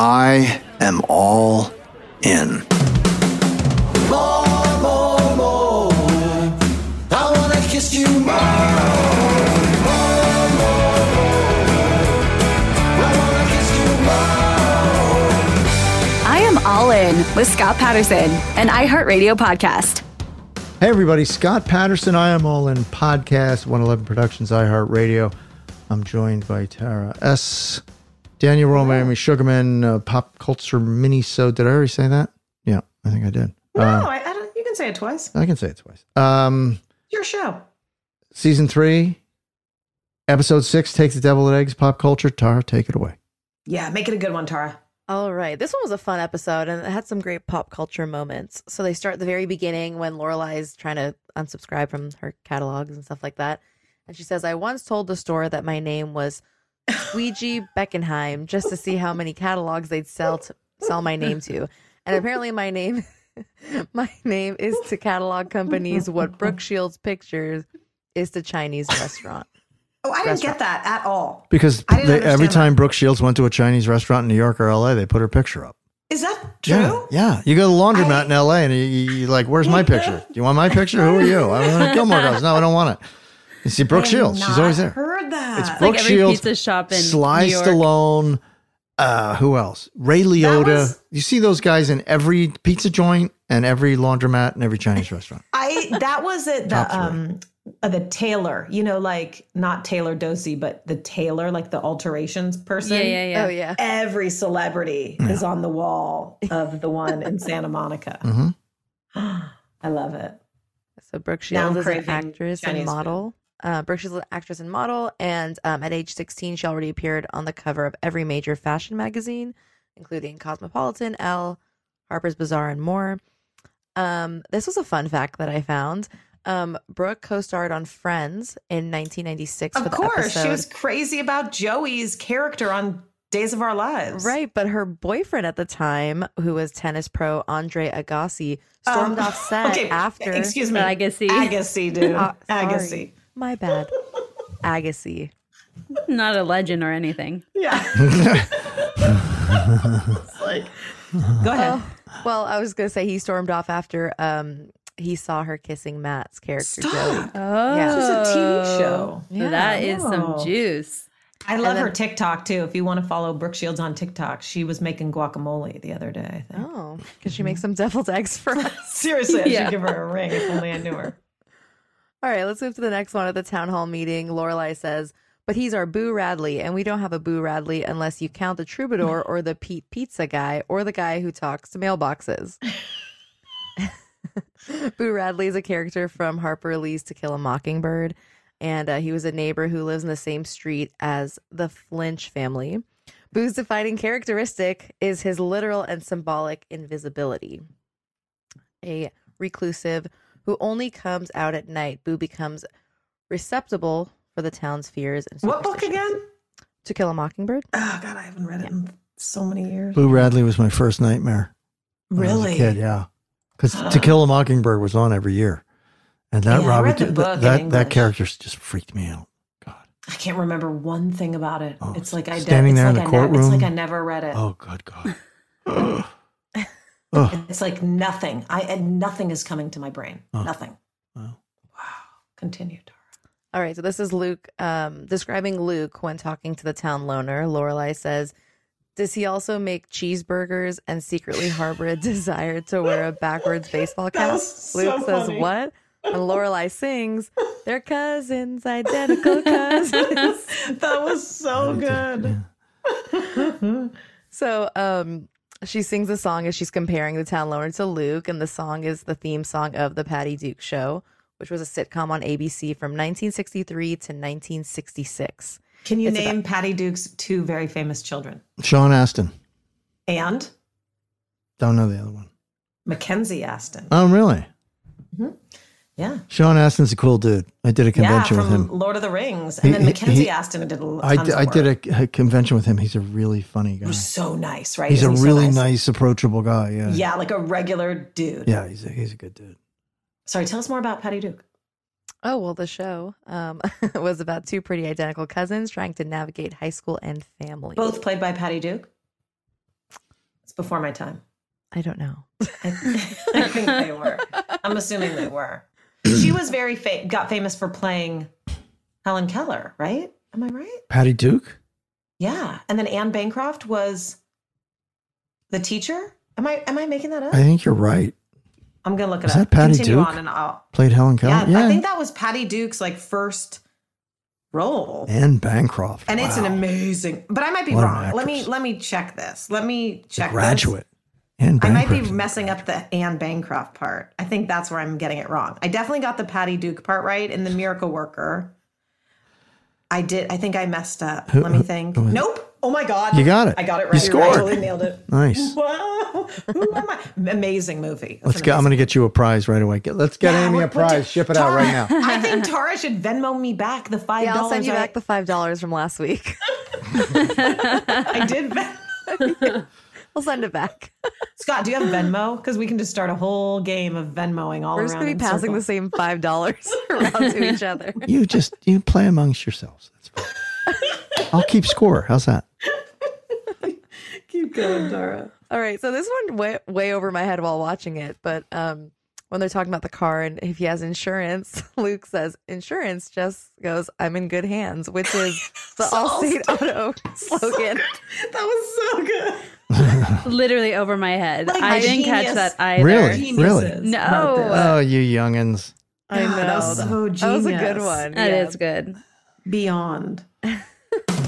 I am all in. More, more, more. I wanna kiss you more. More, more, more. I wanna kiss you more. I am all in with Scott Patterson, an iHeartRadio podcast. Hey, everybody. Scott Patterson, I Am All In Podcast, 111 Productions, iHeartRadio. I'm joined by Tara S., Daniel Roman, Amy Sugarman, uh, Pop Culture Mini So. Did I already say that? Yeah, I think I did. No, Uh, I, I don't. You can say it twice. I can say it twice. Um, Your show. season three, episode six Take the devil eggs. Pop culture. Tara, take it away. Yeah, make it a good one, Tara. All right. This one was a fun episode and it had some great pop culture moments. So they start at the very beginning when Lorelai's trying to unsubscribe from her catalogs and stuff like that. And she says, I once told the store that my name was Squeegee Beckenheim just to see how many catalogs they'd sell to sell my name to. And apparently my name my name is to catalog companies what Brooke Shields Pictures is to Chinese restaurant. Oh, I didn't get that at all. Because they, every understand time Brooke Shields went to a Chinese restaurant in New York or LA, they put her picture up. Is that true? Yeah, yeah. You go to the laundromat in LA and you, you, you like, where's my picture? Do you want my picture? Who are you? I'm one of Gilmore Girls. No, I don't want it. You see Brooke I have Shields. She's always there. Heard that? It's like Brooke every Shields, pizza shop in Sly New York. Stallone. Uh, who else? Ray Liotta. was- you see those guys in every pizza joint and every laundromat and every Chinese restaurant. I that was it. The three. um, uh, the tailor. You know, like not Taylor Dosey, but the tailor, like the alterations person. Yeah, yeah, yeah. Oh yeah. Every celebrity is on the wall of the one in Santa Monica. Mhm. I love it. So Brooke Shields is an actress Chinese and food. model. Uh, Brooke Shields is an actress and model, and um, at age 16, she already appeared on the cover of every major fashion magazine, including Cosmopolitan, Elle, Harper's Bazaar, and more. Um, this was a fun fact that I found. Um, Brooke co-starred on Friends in 1996 for Of the course, episode. she was crazy about Joey's character on Days of Our Lives. Right, but her boyfriend at the time, who was tennis pro Andre Agassi, stormed Um, off set okay, after. excuse me. Agassi. Agassi, dude. Sorry. Agassi. My bad. Agassi. Not a legend or anything. Yeah. like, go ahead. Oh, well, I was gonna say he stormed off after um he saw her kissing Matt's character Joey. Oh, Yeah. This is a TV show. So that is some juice. I love then- her TikTok too. If you want to follow Brooke Shields on TikTok, she was making guacamole the other day. I think. Oh, because she makes some deviled eggs for us. Seriously, I Yeah. should give her a ring if only I knew her. All right, let's move to the next one at the town hall meeting. Lorelai says, "But he's our Boo Radley, and we don't have a Boo Radley unless you count the troubadour or the Pete Pizza guy or the guy who talks to mailboxes." Boo Radley is a character from Harper Lee's To Kill a Mockingbird, and uh, he was a neighbor who lives in the same street as the Finch family. Boo's defining characteristic is his literal and symbolic invisibility. A reclusive who only comes out at night, Boo becomes receptible for the town's fears and What book again? To Kill a Mockingbird. Oh God, I haven't read it in so many years. Boo Radley was my first nightmare. when I was a Really? kid, yeah. Because To Kill a Mockingbird was on every year, and that Yeah, Robert read the th- that that character just freaked me out. God, I can't remember one thing about it. Oh, it's like I standing it's there in like the I never- courtroom. it's like I never read it. Oh, good God. Ugh. Ugh. It's like nothing. I and nothing is coming to my brain. Oh. Nothing. Wow. Continue. All right, so this is Luke um, describing Luke when talking to the town loner. Lorelai says, "Does he also make cheeseburgers and secretly harbor a desire to wear a backwards baseball cap?" so Luke says, funny. "What?" And Lorelai sings, "They're cousins, identical cousins." that was so good. So um she sings a song as she's comparing the town loner to Luke, and the song is the theme song of the Patty Duke Show, which was a sitcom on ABC from 1963 to 1966. Can you It's name Patty Duke's two very famous children? Sean Astin. And Don't know the other one. Mackenzie Astin. Oh, really? Mm-hmm. Yeah. Sean Astin's a cool dude. I did a convention yeah, with from him. Lord of the Rings. He- And then he- Mackenzie he- Astin did a I, tons did- I did a, a convention with him. He's a really funny guy. so nice, right? He's a Isn't he so really nice? nice, approachable guy. Yeah. Yeah, like a regular dude. Yeah, he's a, he's a good dude. Sorry, tell us more about Patty Duke. Oh, well, the show um, was about two pretty identical cousins trying to navigate high school and family. Both played by Patty Duke. It's before my time. I don't know. I, I think they were. I'm assuming they were. She was very fa- got famous for playing Helen Keller, right? Am I right? Patty Duke? Yeah. And then Anne Bancroft was the teacher. Am I am I making that up? I think you're right. I'm gonna look it Was up. that Patty Continue Duke? on and I'll Played Helen Keller? yeah, Yeah. I think that was Patty Duke's like first role. and Bancroft. And it's an amazing but I might be What wrong. Let me let me check this. Let me check this. graduate. And I might be messing up the Anne Bancroft part. I think that's where I'm getting it wrong. I definitely got the Patty Duke part right in the Miracle Worker. I did. I think I messed up. Who- Let me think. who was it? Nope. Oh my God. You got it. I got it right. You're right. I scored. totally nailed it. Nice. Wow. Who am I? Amazing movie. That's Let's an get. I'm going to get you a prize right away. Get, let's get Yeah, Amy a what- what prize. did- Ship it out right now. I think Tara should Venmo me back the five Yeah, dollars. I'll send you back the five dollars from last week. I did. Ven- I'll send it back. Scott, do you have Venmo? Because we can just start a whole game of Venmoing all around. We're just gonna be passing circles. the same five dollars around to each other. You just you play amongst yourselves. That's fine. I'll keep score. How's that? Keep going, Tara. All right, so this one way way over my head while watching it, but um, when they're talking about the car and if he has insurance, Luke says insurance just goes, "I'm in good hands," which is the Allstate Auto slogan. That was so good. Literally over my head. Like I didn't catch that either. Really? Really? No. Oh, you youngins. I know God, that was so That was a good one. That yeah. is good. Beyond.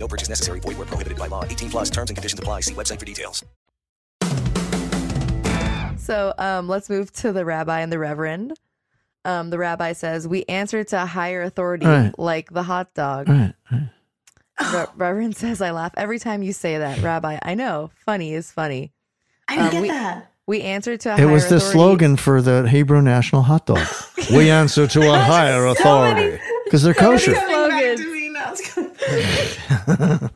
No purchase necessary. Void where prohibited by law. 18 plus terms and conditions apply. See website for details. So um, let's move to the rabbi and the reverend. Um, the rabbi says, We answer to a higher authority, All right. like the hot dog. All right, all right. Re- Reverend says, I laugh every time you say that. Rabbi, I know. Funny is funny. I didn't get we, that. We answer to a It higher was the authority. slogan for the Hebrew National Hot Dog. we answer to a higher authority because they're kosher. It's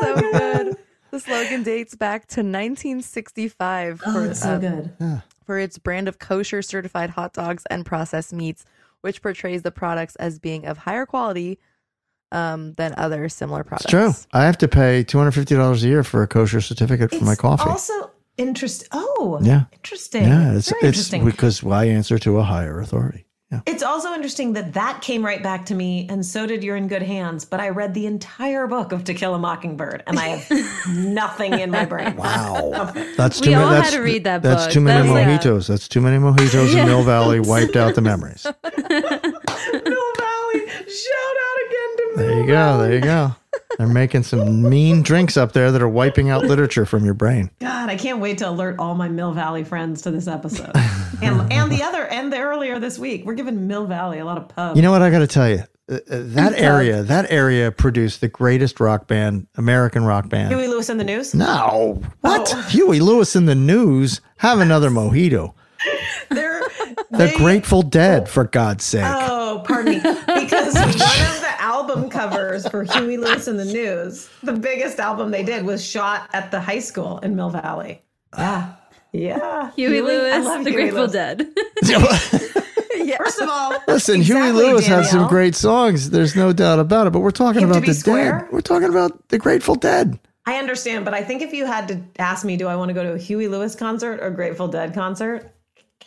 so good. The slogan dates back to 1965 Oh, for, it's so um, good. for its brand of kosher certified hot dogs and processed meats, which portrays the products as being of higher quality um, than other similar products. It's true. I have to pay two hundred fifty dollars a year for a kosher certificate for my coffee. Also interesting. Oh, yeah, interesting. yeah. It's Very it's interesting. because I answer to a higher authority. It's also interesting that that came right back to me, and so did You're in Good Hands. But I read the entire book of To Kill a Mockingbird, and I have nothing in my brain. Wow, that's We too all many. had to read that that's book. too many That's like- mojitos. That's too many mojitos in Mill Valley. Wiped out the memories. Mill Valley, shout There you go. There you go. They're making some mean drinks up there that are wiping out literature from your brain. God, I can't wait to alert all my Mill Valley friends to this episode, and and the other and the earlier this week. We're giving Mill Valley a lot of pub. You know what I got to tell you? uh, uh, that area, that area produced the greatest rock band, American rock band. Huey Lewis and the News. No, what? Oh. Huey Lewis in the news. Have another mojito. They're The Grateful Dead, for God's sake. Oh, pardon me. Because one of the album covers for Huey Lewis and the News, the biggest album they did was shot at the high school in Mill Valley. Ah. Yeah. Yeah. Huey I Lewis, love The Huey Grateful Lewis. Dead. First of all, Listen, Huey exactly, Lewis has some great songs. There's no doubt about it. But we're talking Hip to about the square? dead. We're talking about the Grateful Dead. I understand, but I think if you had to ask me, do I want to go to a Huey Lewis concert or Grateful Dead concert?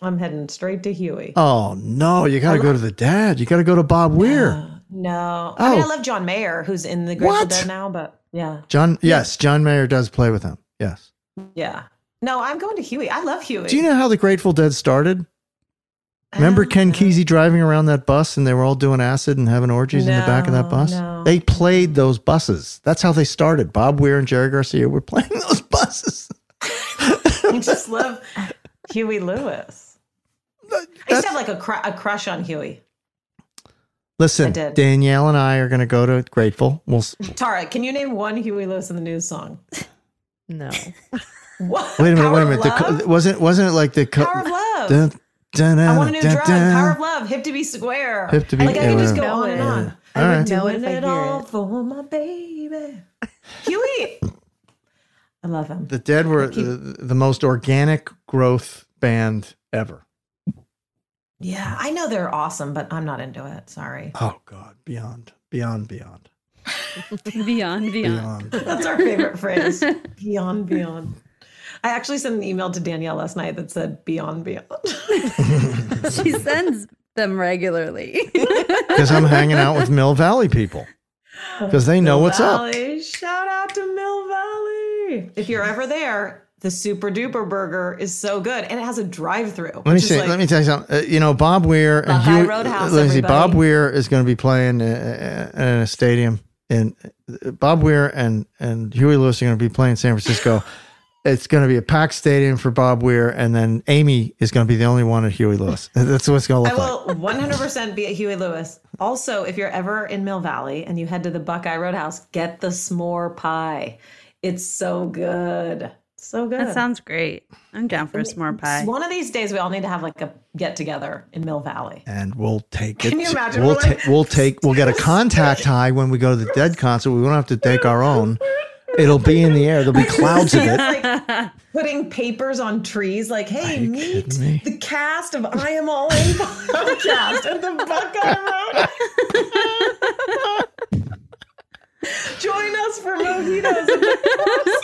I'm heading straight to Huey. Oh no, you got to oh, go to the Dead. You got to go to Bob Weir. No. I mean, Oh. I love John Mayer, who's in the Grateful What? Dead now, but yeah. John, yes, John Mayer does play with him. Yes. Yeah. No, I'm going to Huey. I love Huey. Do you know how the Grateful Dead started? Remember Ken Kesey driving around that bus and they were all doing acid and having orgies in the back of that bus? no. They played those buses. That's how they started. Bob Weir and Jerry Garcia were playing those buses. I just love Huey Lewis. I used to have like a, cr- a crush on Huey. Listen, I did. Danielle and I are going to go to Grateful. We'll Tara, can you name one Huey Lewis in the News song? No. What? wait a minute. Power wait a minute. The co- wasn't wasn't it like the co- Power of Love. Dun, dun, I want a new dun, drug. dun. Power of Love. Hip to be square. Hip to be- Like I can just go yeah. on and on. All I've right. been it doing it all it. for my baby. Huey. I love him. The Dead were the, the most organic growth band ever. Yeah, I know they're awesome, but I'm not into it. Sorry. Oh God, beyond, beyond, beyond, beyond, beyond. beyond. That's our favorite phrase. Beyond, beyond. I actually sent an email to Danielle last night that said beyond, beyond. she sends them regularly. Because I'm hanging out with Mill Valley people. Oh, because they know Mill what's up. Valley. Shout out to Mill Valley. If you're ever there, the Super Duper Burger is so good, and it has a drive-through. Let me say. like- let me tell you something. Uh, you know, Bob Weir and Huey. Roadhouse, let me see. Bob Weir is going to be playing uh, uh, in a stadium. And uh, Bob Weir and and Huey Lewis are going to be playing in San Francisco. it's going to be a packed stadium for Bob Weir, and then Amy is going to be the only one at Huey Lewis. That's what it's going to look like. I will 100% be at Huey Lewis. Also, if you're ever in Mill Valley and you head to the Buckeye Roadhouse, get the s'more pie. It's so good. So good. That sounds great. I'm down for a s'more pie. One of these days, we all need to have like a get together in Mill Valley. and we'll take it. Can you imagine? We'll We're like- take. We'll take. We'll get a contact high when we go to the Dead concert. We won't have to take our own. It'll be in the air. There'll be clouds of it. like putting papers on trees, like, hey, meet me? the cast of I Am All In podcast at the Buckeye Road. Join us for mojitos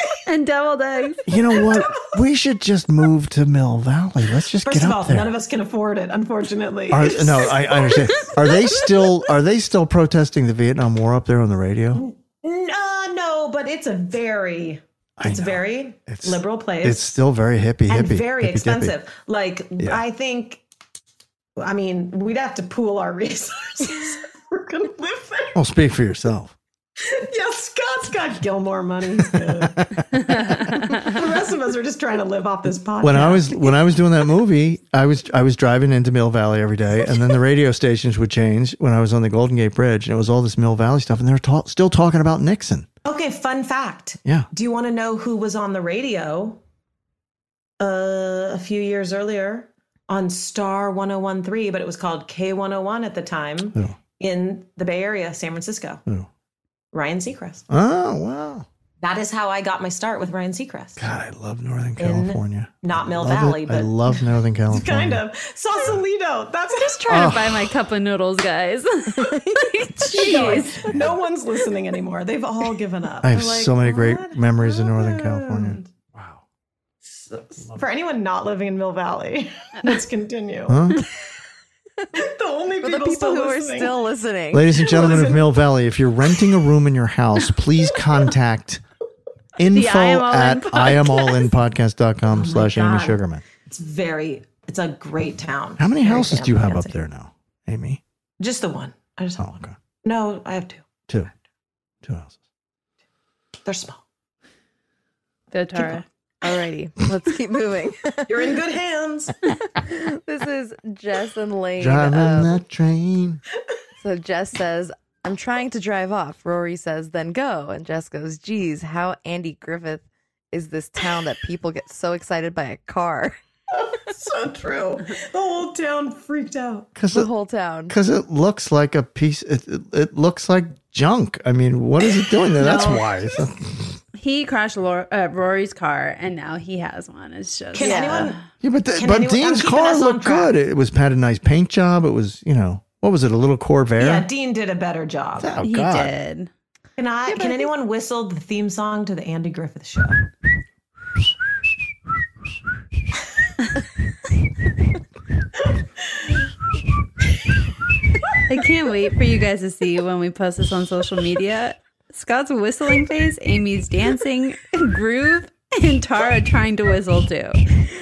and deviled eggs. You know what? We should just move to Mill Valley. Let's just First get of up all, there. none of us can afford it, unfortunately. Are, no, I, I understand. Are they still? Are they still protesting the Vietnam War up there on the radio? Uh, no, but it's a very, it's a very liberal place. It's still very hippie, and hippie, very dippy. expensive. Like Yeah. I think, I mean, we'd have to pool our resources. if We're gonna live there. Well, speak for yourself. Yeah, Scott's got Gilmore money. The rest of us are just trying to live off this podcast. When I was when I was doing that movie, I was I was driving into Mill Valley every day, and then the radio stations would change when I was on the Golden Gate Bridge, and it was all this Mill Valley stuff, and they were ta- still talking about Nixon. okay, fun fact. Yeah. Do you want to know who was on the radio uh, a few years earlier on Star 1013, but it was called K101 at the time Who? in the Bay Area, San Francisco? Who? Ryan Seacrest. Oh wow! That is how I got my start with Ryan Seacrest. God, I love Northern California. Not Mill Valley, it. Valley, I love Northern California. kind of. Sausalito. That's just trying Oh. to buy my cup of noodles, guys. Jeez. No one's listening anymore. They've all given up. I have like, so many great memories in Northern California. Wow. For anyone not living in Mill Valley, let's continue. Huh? The only people, the people still who are still listening. Ladies and gentlemen of Mill Valley, if you're renting a room in your house, please contact info I Am All In at iamallinpodcast.com oh slash Amy Sugarman. It's very, it's a great town. How many Very houses do you have up there now, Amy? Just the one. I just have Oh, okay. No, I have two. Two. Two houses. They're small. Go, Tara. Alrighty, let's keep moving. You're in good hands. this is Jess and Lane. Driving um, that train. So Jess says, I'm trying to drive off. Rory says, then go. And Jess goes, geez, how Andy Griffith is this town that people get so excited by a car? so true. The whole town freaked out. Because the whole town. Because it looks like a piece. It, it, it looks like junk. I mean, what is it doing there? That's why. He crashed Lor- uh, Rory's car, and now he has one. It's just Can anyone? Yeah, but the, but anyone- Dean's car looked good. It was had a nice paint job. It was you know what was it? A little Corvair. Yeah, Dean did a better job. Oh, He God. did. Can I? can anyone whistle the theme song to the Andy Griffith Show? I can't wait for you guys to see when we post this on social media. Scott's whistling face, Amy's dancing, groove, and Tara trying to whistle too.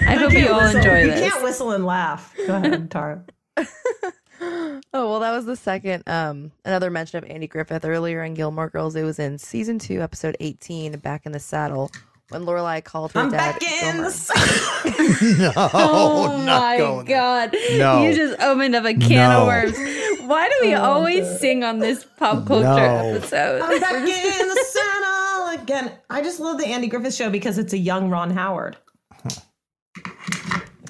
I hope you all whistle. enjoy you this. You can't whistle and laugh. Go ahead, Tara. Oh well, that was the second um another mention of Andy Griffith earlier in Gilmore Girls. It was in season two, episode eighteen, "Back in the Saddle," when Lorelai called her I'm dad back in Gilmer. no, oh not my going god! No. You just opened up a can No. of worms. Why do we always sing on this pop culture No. episode? I'm back in the saddle again. I just love the Andy Griffith Show because it's a young Ron Howard.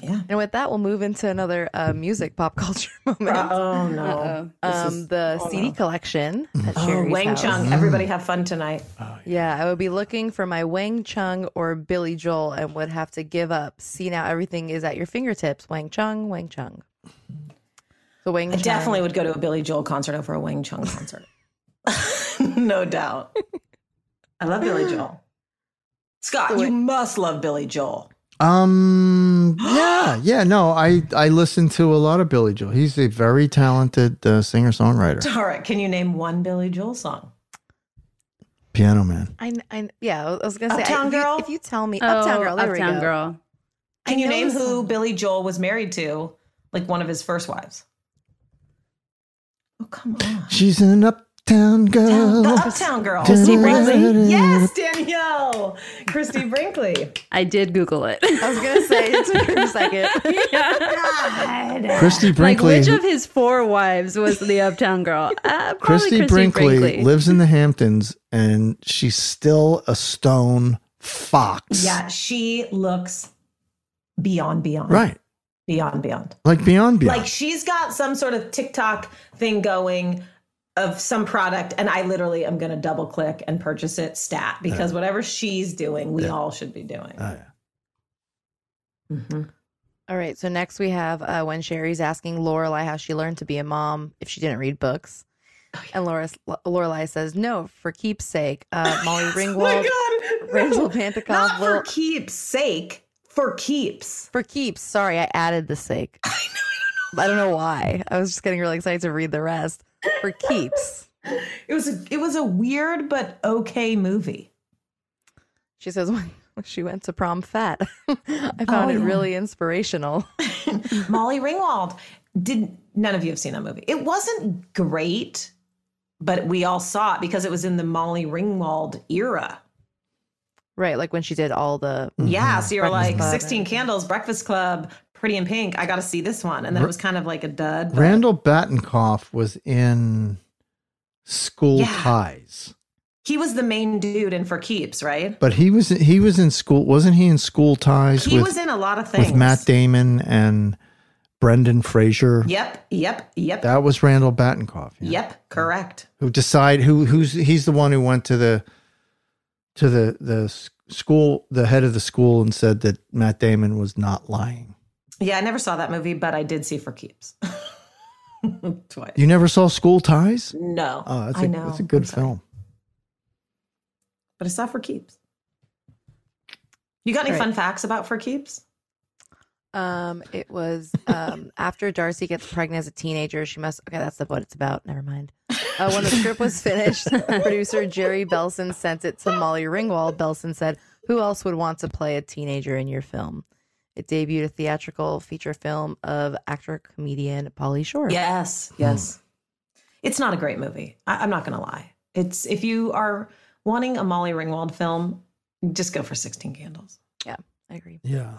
Yeah. And with that, we'll move into another uh, music pop culture moment. oh no! Um, is- the oh, CD no. collection at Oh, Sherry's Wang house. Chung. Everybody have fun tonight. Yeah, I would be looking for my Wang Chung or Billy Joel and would have to give up. See now everything is at your fingertips. Wang Chung, Wang Chung. So Wang I definitely would go to a Billy Joel concert over a Wang Chung concert. no doubt. I love Billy Joel. Scott, you must love Billy Joel. Um. Yeah. Yeah. No. I I listen to a lot of Billy Joel. He's a very talented uh, singer songwriter. All right, can you name one Billy Joel song? Piano Man. I, I yeah, I was gonna say Uptown if you- Girl? If you, tell me Oh, Uptown Girl, there we Uptown go. Girl. Can I you name who. Billy Joel was married to? Like one of his first wives. Oh, come on. She's an uptown girl. The Uptown Girl. Christie Brinkley? Yes, Danielle. Christie Brinkley. I did Google it. I was gonna say it took her a second. Christie Like Brinkley. which of his four wives was the Uptown Girl? Uh, Christie, Christie, Brinkley, Brinkley. lives in the Hamptons, and she's still a stone fox. Yeah, she looks beyond beyond. Right. Beyond beyond. Like beyond beyond. Like she's got some sort of TikTok thing going of some product, and I literally am going to double click and purchase it stat because whatever she's doing, we all should be doing. Oh, All right, so next we have uh, when Sherry's asking Lorelai how she learned to be a mom if she didn't read books. And Laura, Lorelai says, no, for keepsake. Uh, Molly Ringwald, Rachel Pantakoff, Not for Lil- keeps sake, for keeps. For keeps. Sorry, I added the sake. I know. I don't know why. I was just getting really excited to read the rest. For keeps. It was a, it was a weird but okay movie. She says when she went to prom fat. I found Oh, it yeah. really inspirational. Molly Ringwald. Did none of you have seen that movie? It wasn't great, but we all saw it because it was in the Molly Ringwald era. Right, like when she did all the Yeah, so you were Breakfast like Club. 16 Candles, Breakfast Club, Pretty in Pink. I got to see this one, and then it was kind of like a dud. but- Randall Batinkoff was in School Yeah. Ties, He was the main dude in For Keeps, right? but he was he was in school. Wasn't he in School Ties? He with, was in a lot of things. with Matt Damon and Brendan Fraser. Yep, yep, yep, That was Randall Batinkoff. yep. Correct. who decide who who's he's the one who went to the to the the school the head of the school and said that Matt Damon was not lying. Yeah, I never saw that movie, but I did see For Keeps twice. You never saw School Ties? No, Oh, that's I a know, that's a I'm good film. but I saw For Keeps. You got any Right. fun facts about For Keeps? Um, it was um after Darcy gets pregnant as a teenager. She must. Okay, that's what it's about. Never mind. Uh, when the script was finished, producer Jerry Belson sent it to Molly Ringwald. Belson said, "Who else would want to play a teenager in your film?" It debuted a theatrical feature film of actor comedian Pauly Shore. Yes, yes. It's not a great movie. I, I'm not going to lie. It's if you are wanting a Molly Ringwald film, just go for 16 Candles. Yeah, I agree. Yeah.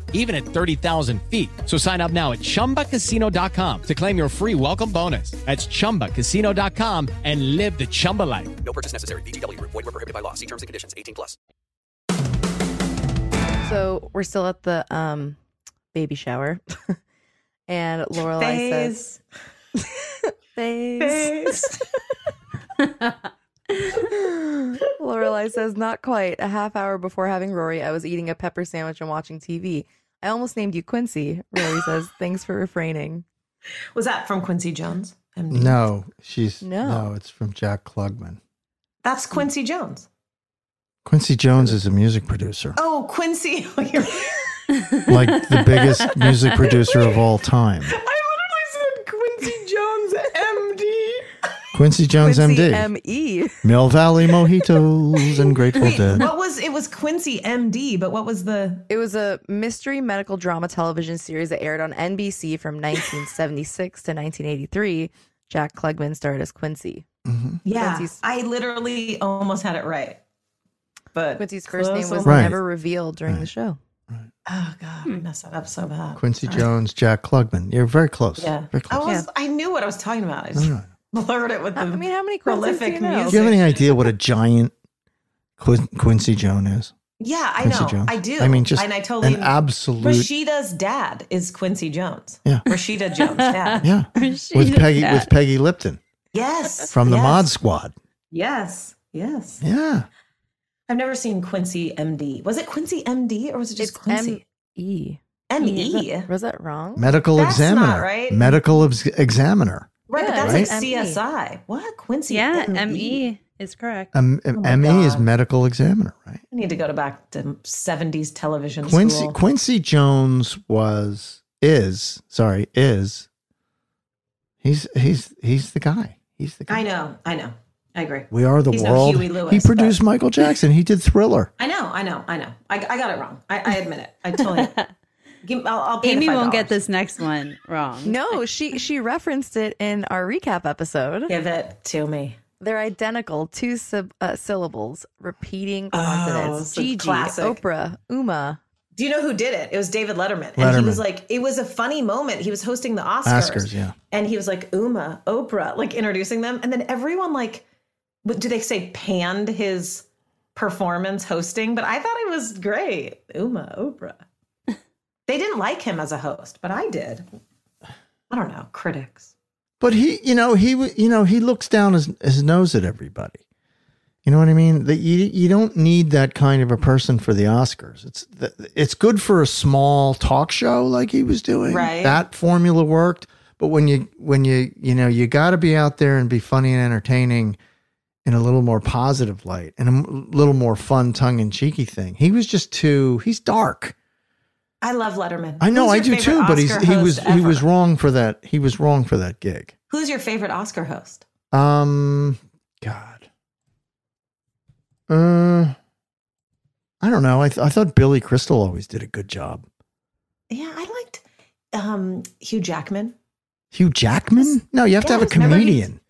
even at 30,000 feet. So sign up now at ChumbaCasino.com to claim your free welcome bonus. That's ChumbaCasino.com and live the Chumba life. No purchase necessary. VGW Group. Void were prohibited by law. See terms and conditions. 18 plus. So we're still at the um baby shower. and Lorelai says Face. Lorelai says, not quite. A half hour before having Rory, I was eating a pepper sandwich and watching TV. I almost named you Quincy. Rory says, thanks for refraining. Was that from Quincy Jones? MD? No, she's No. no. It's from Jack Klugman. That's Quincy Jones. Quincy Jones is a music producer, Oh, Quincy. Oh, like the biggest music producer of all time. I literally said Quincy Jones, MD. Quincy Jones, Quincy MD. M.E. Mill Valley Mojitos and Grateful Wait, Dead. what was it? Was Quincy MD? But what was the? It was a mystery medical drama television series that aired on NBC from 1976 to 1983. Jack Klugman starred as Quincy. Mm-hmm. Yeah, Quincy's- I literally almost had it right. But Quincy's first name was Right. never revealed during the show. Oh God, I messed that up so bad. Quincy Jones, Jack Klugman. You're very close. Yeah, Very I close. was. I knew what I was talking about. I just No, blurred it with the. I mean, how many prolific Quincy's do you know? music? Do you have any idea what a giant Quin- Quincy Jones is? Yeah, I Quincy know. Jones? I do. I mean, just and I totally an absolute- Rashida's dad is Quincy Jones. Yeah. Rashida Jones' dad. Yeah, with Peggy with Peggy Lipton Yes. from the yes, Mod Squad. Yes. Yes. Yeah. I've never seen Quincy MD. Was it Quincy MD or was it just Quincy? E. M Is E. that- Was that wrong? Medical That's not examiner. right. Medical ex- examiner. Right, but that's Right? like CSI. What Quincy? Yeah, ME. ME is correct. Um, Oh ME is medical examiner, right? I need to go to back to 70s television Quincy school. Quincy Jones was is sorry is he's he's he's the guy. He's the guy. I know, I know. I agree. We are the He's no world. Huey Lewis, he produced but- Michael Jackson. He did Thriller. I know, I know, I know. I, I got it wrong. I, I admit it. I totally. Give, I'll, I'll pay Amy the won't $5. get this next one wrong. No, she she referenced it in our recap episode. Give it to me. They're identical, two sub, uh, syllables, repeating Oh, consonants. it's a Gigi, classic. Oprah, Uma. Do you know who did it? It was David Letterman. And he was like, it was a funny moment. He was hosting the Oscars. Oscars, yeah. And he was like, Uma, Oprah, like introducing them. And then everyone, like, what do they say, panned his performance hosting? But I thought it was great. Uma, Oprah. They didn't like him as a host, but I did. I don't know. Critics. But he, you know, he you know, he looks down his, his nose at everybody. You know what I mean? That you you don't need that kind of a person for the Oscars. It's it's good for a small talk show like he was doing. Right. That formula worked. But when you when you you know you got to be out there and be funny and entertaining in a little more positive light and a little more fun tongue in cheeky thing. He was just too. He's dark. I love Letterman. I know I do too. But he's he was he was wrong for that. He was wrong for that gig. Who's your favorite Oscar host? Um, God. Uh, I don't know. I, th- I thought Billy Crystal always did a good job. Yeah, I liked um, Hugh Jackman. Hugh Jackman? No, you have to have a comedian.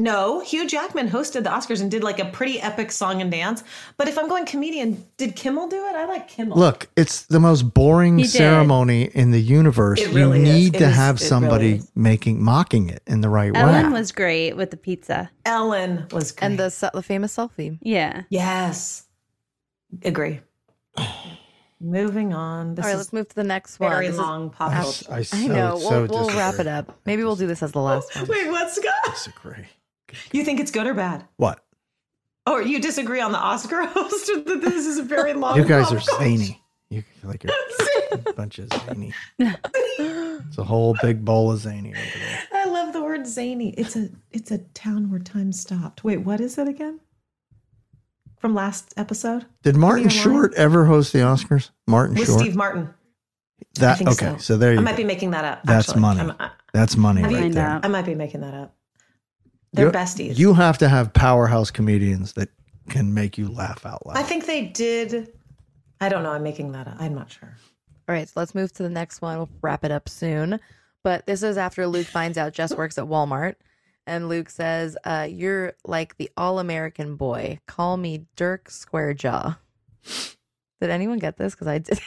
No, Hugh Jackman hosted the Oscars and did like a pretty epic song and dance. But if I'm going comedian, did Kimmel do it? I like Kimmel. Look, it's the most boring ceremony in the universe. It really you need It to is- have it really somebody making mocking it in the right Ellen way. Ellen was great with the pizza. Ellen was great. And the, the famous selfie. Yeah. Yes. Agree. Moving on. This All right, let's move to the next one. very This long pop I. I, so, I know. We'll, we'll wrap it up. Maybe we'll do this as the last one. Wait, what, Scott? Disagree. You think it's good or bad? What? Or you disagree on the Oscar host? That this is a very long. You guys are zany. You like you're a bunch of zany. It's a whole big bowl of zany over there. I love the word zany. It's a it's a town where time stopped. Wait, what is it again? From last episode Did Martin line. Short ever host the Oscars? Martin with Short. Steve Martin. That okay. So, there you I go. might be making that up. That's actually. money. I'm- That's money you- right there. I might be making that up. They're You- besties. You have to have powerhouse comedians that can make you laugh out loud. I think they did. I don't know. I'm making that up. I'm not sure. All right, so let's move to the next one. We'll wrap it up soon. But this is after Luke finds out Jess works at Walmart. And Luke says, uh, You're like the all American boy. Call me Dirk Squarejaw. Did anyone get this? Because I did.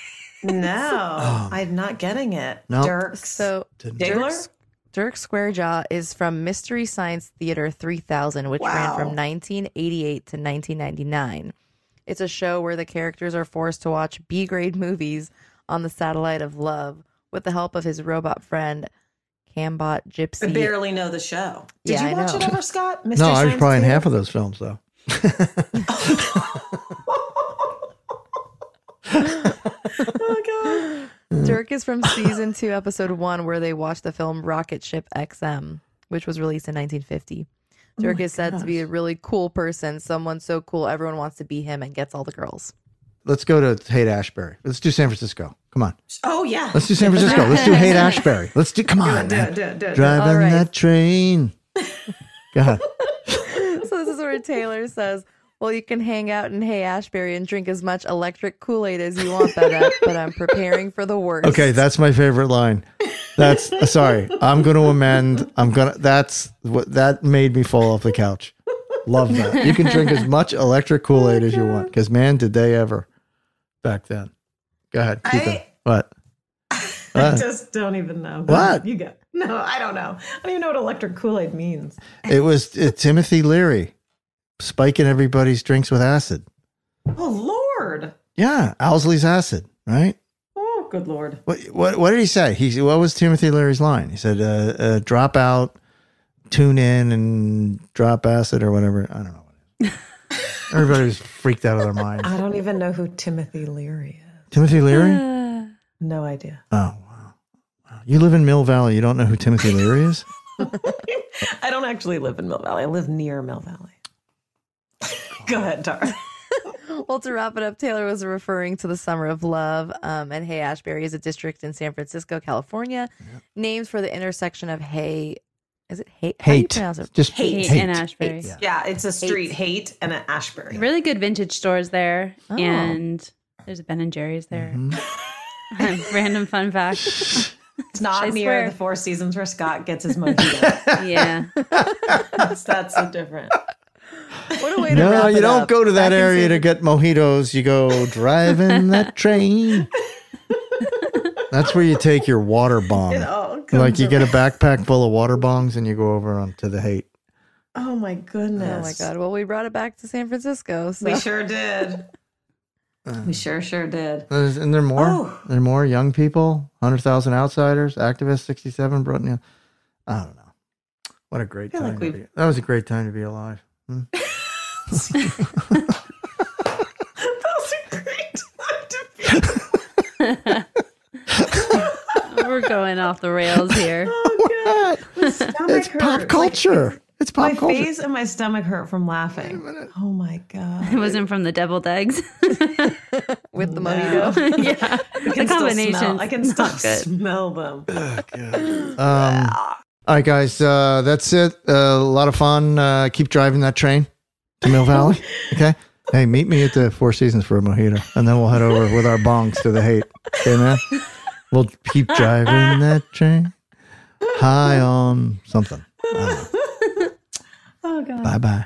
No, I'm not getting it. No. Dirk. So Diggler? Dirk, Dirk Squarejaw is from Mystery Science Theater 3000, which ran from 1988 to 1999. It's a show where the characters are forced to watch B grade movies on the satellite of love with the help of his robot friend, Cambot Gypsy. I barely know the show. Did Yeah, you I watch know. it ever, Scott? no, I was Science probably in half of those films though. Oh, Mm. Dirk is from season two, episode one, where they watched the film Rocket Ship XM, which was released in 1950. Oh Dirk my is said to be a really cool person, someone so cool everyone wants to be him and gets all the girls. Let's go to Haight Ashbury. Let's do San Francisco. Come on. Oh yeah. Let's do San Francisco. Let's do Haight Ashbury. Let's do. Come on, it, do man. it, do it, do it. Driving All right. that train. Go ahead. so this is where Taylor says, "Well, you can hang out in Hay Ashbury and drink as much electric Kool Aid as you want, that but I'm preparing for the worst." Okay, that's my favorite line. That's uh, sorry. I'm going to amend. I'm gonna. That's what that made me fall off the couch. Love that. You can drink as much electric Kool Aid as you want. Because man, did they ever back then? Go ahead. Keep it. What? I What? just don't even know. What? You got? No, I don't know. I don't even know what electric Kool Aid means. It was uh, Timothy Leary spiking everybody's drinks with acid. Oh Lord. Yeah, Owsley's acid, right? Oh, good Lord. What what what did he say? He what was Timothy Leary's line? He said, uh, uh, "Drop out, tune in, and drop acid or whatever." I don't know. Everybody was freaked out of their minds. I don't even know who Timothy Leary is. Timothy Leary? No idea. Oh, wow. Wow. You live in Mill Valley. You don't know who Timothy Leary is? I don't actually live in Mill Valley. I live near Mill Valley. Go ahead, Tara. well, to wrap it up, Taylor was referring to the Summer of Love. Um, and Hay Ashbury is a district in San Francisco, California, named for the intersection of Hay. Is it Hay? How do you Hate. pronounce it? Just Hate, hate. and Ashbury. Yeah. yeah, it's a street hate and an Ashbury. Really good vintage stores there, Oh. and there's a Ben and Jerry's there. Mm-hmm. Random fun fact. It's not I near swear. the Four Seasons where Scott gets his mojito. yeah. that's, that's so different. What a way to No, you it don't up. go to that Back area to get mojitos. You go driving that train. That's where you take your water bong. It all comes Like you get a backpack full of water bongs and you go over onto the hate. Oh my goodness. Oh my God. Well, we brought it back to San Francisco. So. We sure did. Uh, we sure, sure did. Is, and there more? Oh. There are more young people, 100,000 outsiders, activists, 67, brought in. I don't know. What a great time. like to be, that was a great time to be alive. Hmm? We're going off the rails here. Oh, God! It's pop culture. It's pop my culture. My face and my stomach hurt from laughing. Oh my god! It wasn't from the deviled eggs. With the No. mojito. yeah. I The can still combination. smell- I can still smell them. Um, all right, guys, uh, that's it. Uh, a lot of fun. Uh, keep driving that train to Mill Valley. Okay. Hey, meet me at the Four Seasons for a mojito, and then we'll head over with our bongs to the hate. Okay, man. We'll keep driving that train high on something. Oh god! Bye bye.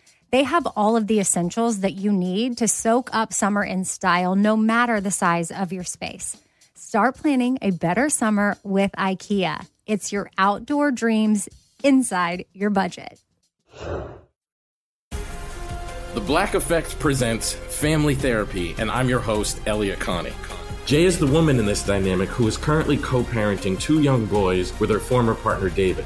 they have all of the essentials that you need to soak up summer in style, no matter the size of your space. Start planning a better summer with IKEA. It's your outdoor dreams inside your budget. The Black Effect presents Family Therapy, and I'm your host, Elliott Connie. Jay is the woman in this dynamic who is currently co parenting two young boys with her former partner, David.